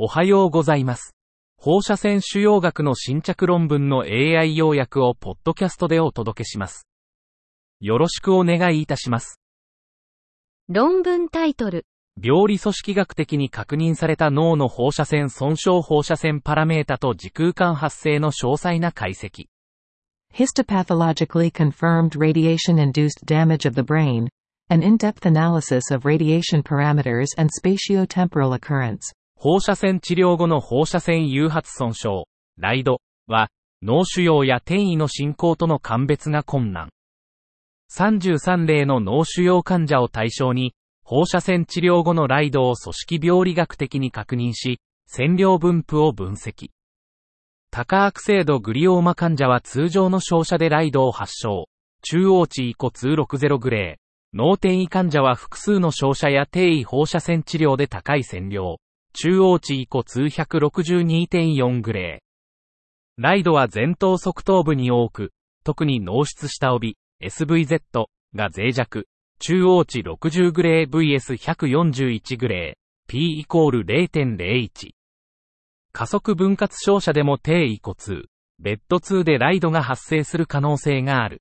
おはようございます。放射線腫瘍学の新着論文の AI 要約をポッドキャストでお届けします。よろしくお願いいたします。論文タイトル、病理組織学的に確認された脳の放射線損傷放射線パラメータと時空間発生の詳細な解析。Histopathologically confirmed radiation-induced damage of the brain, an in-depth analysis of radiation parameters and spatiotemporal occurrence. 放射線治療後の放射線誘発損傷、ライドは、脳腫瘍や転移の進行との鑑別が困難。33例の脳腫瘍患者を対象に、放射線治療後のライドを組織病理学的に確認し、線量分布を分析。高悪性度グリオーマ患者は通常の照射でライドを発症。中央値以降260グレー。脳転移患者は複数の照射や低位放射線治療で高い線量。中央値以降262.4グレー。ライドは前頭側頭部に多く、特に脳室下帯、SVZ が脆弱。中央値60グレー VS141 グレー。P イコール0.01。加速分割照射でも低位骨痛、ベッド2でライドが発生する可能性がある。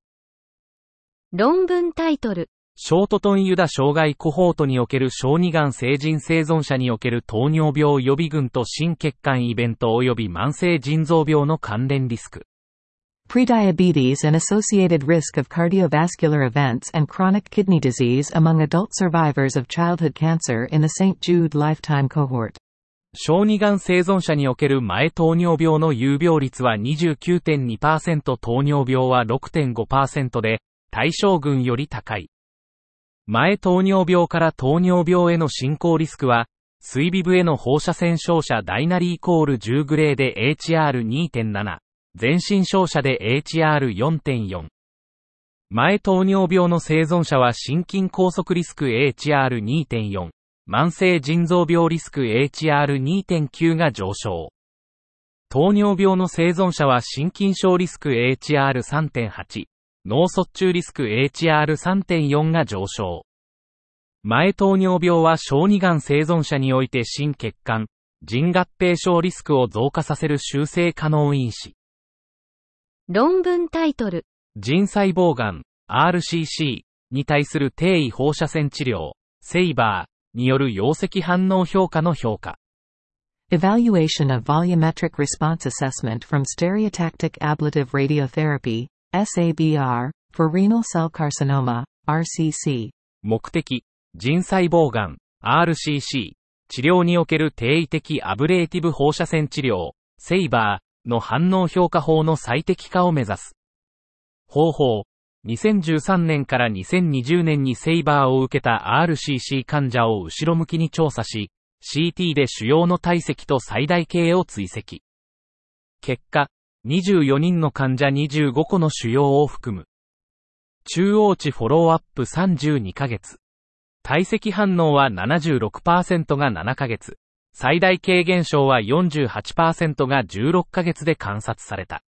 論文タイトル、ショートトンユダ障害コホートにおける小児がん成人生存者における糖尿病予備群と心血管イベント及び慢性腎臓病の関連リスク。Prediabetes and associated risk of cardiovascular events and chronic kidney disease among adult survivors of childhood cancer in the St. Jude lifetime cohort. 小児がん生存者における前糖尿病の有病率は29.2%糖尿病は6.5%で、対象群より高い。前糖尿病から糖尿病への進行リスクは、水微部への放射線照射ダイナリイコール10グレーで HR2.7、全身照射で HR4.4。前糖尿病の生存者は心筋梗塞リスク HR2.4。慢性腎臓病リスク HR2.9 が上昇。糖尿病の生存者は心筋症リスク HR3.8、脳卒中リスク HR3.4 が上昇。前糖尿病は小児がん生存者において心血管、腎合併症リスクを増加させる修正可能因子。論文タイトル、腎細胞がん、RCC に対する低位放射線治療、セイバー、による溶石反応評価の評価。Evaluation of volumetric response assessment from stereotactic ablative radiotherapy, SABR, for renal cell carcinoma, RCC. 目的、腎細胞がん、RCC、治療における定位的アブレーティブ放射線治療、セイバーの反応評価法の最適化を目指す。方法、2013年から2020年にセイバーを受けた RCC 患者を後ろ向きに調査し、CT で腫瘍の体積と最大径を追跡。結果、24人の患者25個の腫瘍を含む。中央値フォローアップ32ヶ月。体積反応は76%が7ヶ月。最大径減少は48%が16ヶ月で観察された。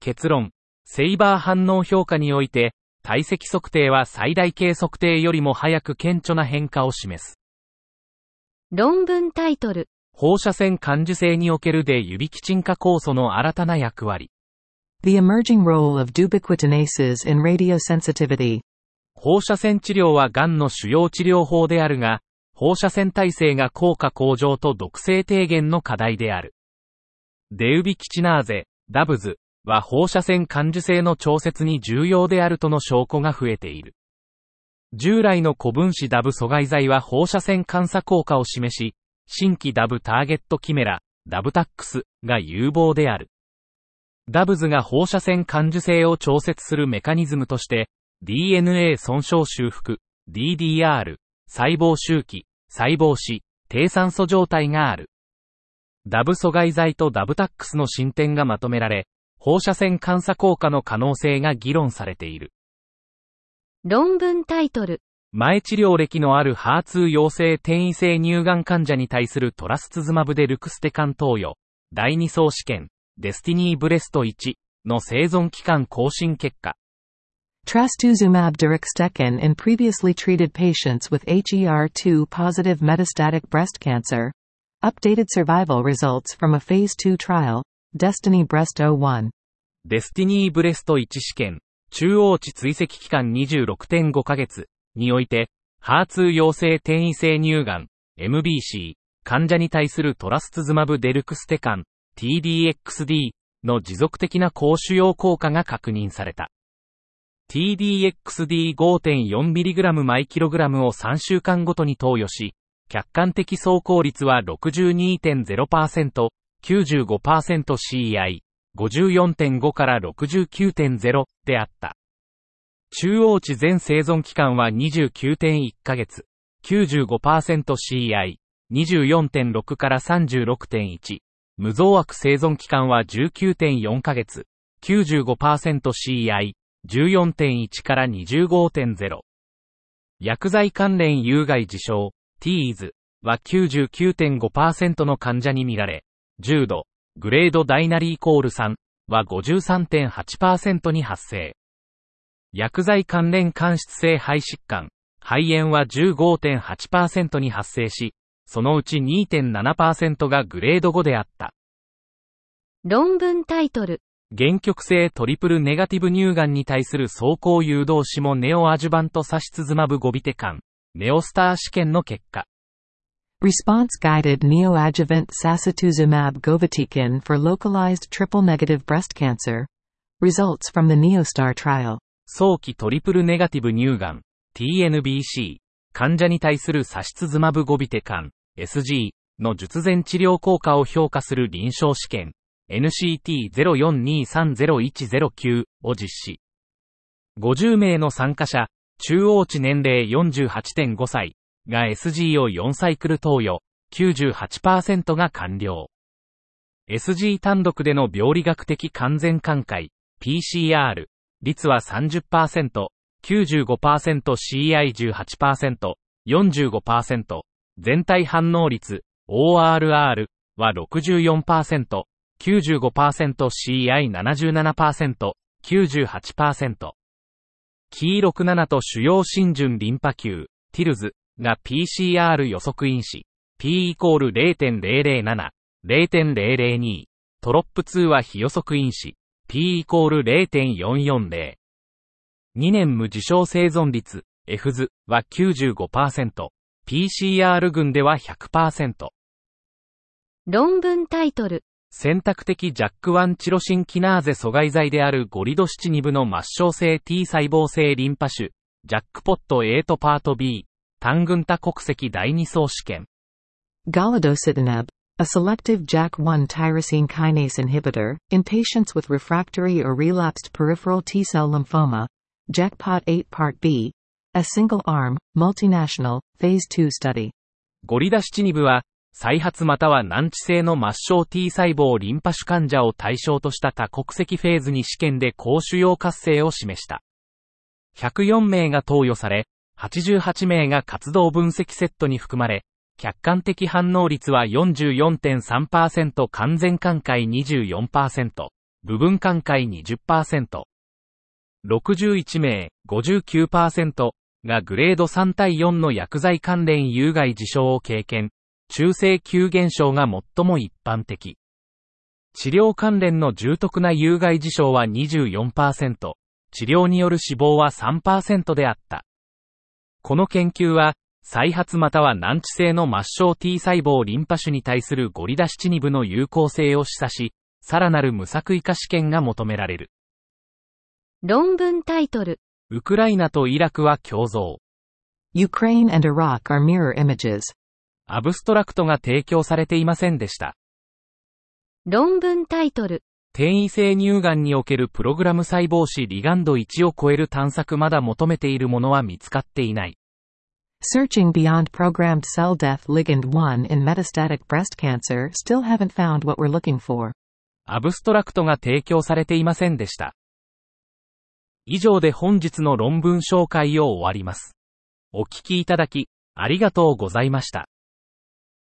結論。セイバー反応評価において、体積測定は最大径測定よりも早く顕著な変化を示す。論文タイトル、放射線感受性におけるで指キチン化酵素の新たな役割。The emerging role of dubicutinases in radiosensitivity. 放射線治療は癌の主要治療法であるが、放射線耐性が効果向上と毒性低減の課題である。デウビキチナーゼ、ダブズは放射線感受性の調節に重要であるとの証拠が増えている。従来の古分子ダブ阻害剤は放射線監査効果を示し、新規ダブターゲットキメラ、ダブタックスが有望である。ダブズが放射線感受性を調節するメカニズムとして、DNA 損傷修復、DDR、細胞周期、細胞死、低酸素状態がある。ダブ阻害剤とダブタックスの進展がまとめられ、放射線監査効果の可能性が議論されている。論文タイトル、前治療歴のあるハーツ陽性転移性乳がん患者に対するトラスツズマブでルクステカン投与、第2層試験、デスティニーブレスト1の生存期間更新結果。Trastuzumab deruxtecan in previously treated patients with HER2 positive metastatic breast cancer. Updated survival results from a Phase 2 trial, Destiny Breast 01. デスティニーブレスト1試験、中央値追跡期間26.5ヶ月において、 HER2 陽性転移性乳がん、MBC、患者に対するトラスツズマブデルクステカン、TDXD の持続的な抗腫瘍効果が確認された。TDXD5.4mg 毎 kg を3週間ごとに投与し、客観的奏効率は62.0%、95%CI、54.5から69.0であった。中央値全生存期間は29.1ヶ月、95%CI、24.6から36.1。無増悪生存期間は19.4ヶ月、95%CI、14.1から25.0。薬剤関連有害事象、TEAS は99.5%の患者に見られ、重度、グレードダイナリーコール3は53.8%に発生。薬剤関連間質性肺疾患、肺炎は15.8%に発生し、そのうち2.7%がグレード5であった。論文タイトル。原曲性トリプルネガティブ乳がんに対する走行誘導子もネオアジュバントサシツズマブゴビテカン、ネオスター試験の結果。Response guided neoadjuvant sacituzumab govitecan for localized triple negative breast cancer. Results from the NeoStar trial. 早期トリプルネガティブ乳がん、TNBC、患者に対するサシツズマブゴビテカン、SG の術前治療効果を評価する臨床試験、NCT04230109 を実施。50名の参加者、中央値年齢48.5歳が SG を4サイクル投与、98%が完了。SG 単独での病理学的完全寛解、PCR、率は30%、95%CI18%、45%、全体反応率、ORR は64%、95%CI77%、98%。キー67と主要浸潤リンパ球、ティルズが PCR 予測因子、P イコール0.007、0.002、トロップ2は非予測因子、P イコール0.440。2年無事象生存率、F 図は95%、PCR 群では100%。論文タイトル。選択的ジャック1チロシンキナーゼ阻害剤であるゴリド七2部の末梢性 T 細胞性リンパ種、ジャックポット8パート B、単群多国籍第2層試験。Galidositinib, a selective JAK1 tyrosine kinase inhibitor, in patients with refractory or relapsed peripheral T-cell lymphoma, JACPOT 8 Part B, a single-arm, multinational, Phase 2 study. ゴリダ七2部は、再発または難治性の末梢 T 細胞リンパ種患者を対象とした多国籍フェーズに試験で高腫瘍活性を示した。104名が投与され、88名が活動分析セットに含まれ、客観的反応率は44.3%完全寛解24%、部分寛解20%。61名、59%がグレード3対4の薬剤関連有害事象を経験。中性急減少が最も一般的。治療関連の重篤な有害事象は24%、治療による死亡は3%であった。この研究は、再発または難治性の末梢 T 細胞リンパ種に対するゴリダ七2部の有効性を示唆し、さらなる無作為化試験が求められる。論文タイトル。ウクライナとイラクは共造。Ukraine and Iraq are mirror images. アブストラクトが提供されていませんでした。論文タイトル。転移性乳がんにおけるプログラム細胞子リガンド1を超える探索まだ求めているものは見つかっていない。Searching beyond programmed cell death ligand 1 in metastatic breast cancer still haven't found what we're looking for. アブストラクトが提供されていませんでした。以上で本日の論文紹介を終わります。お聞きいただき、ありがとうございました。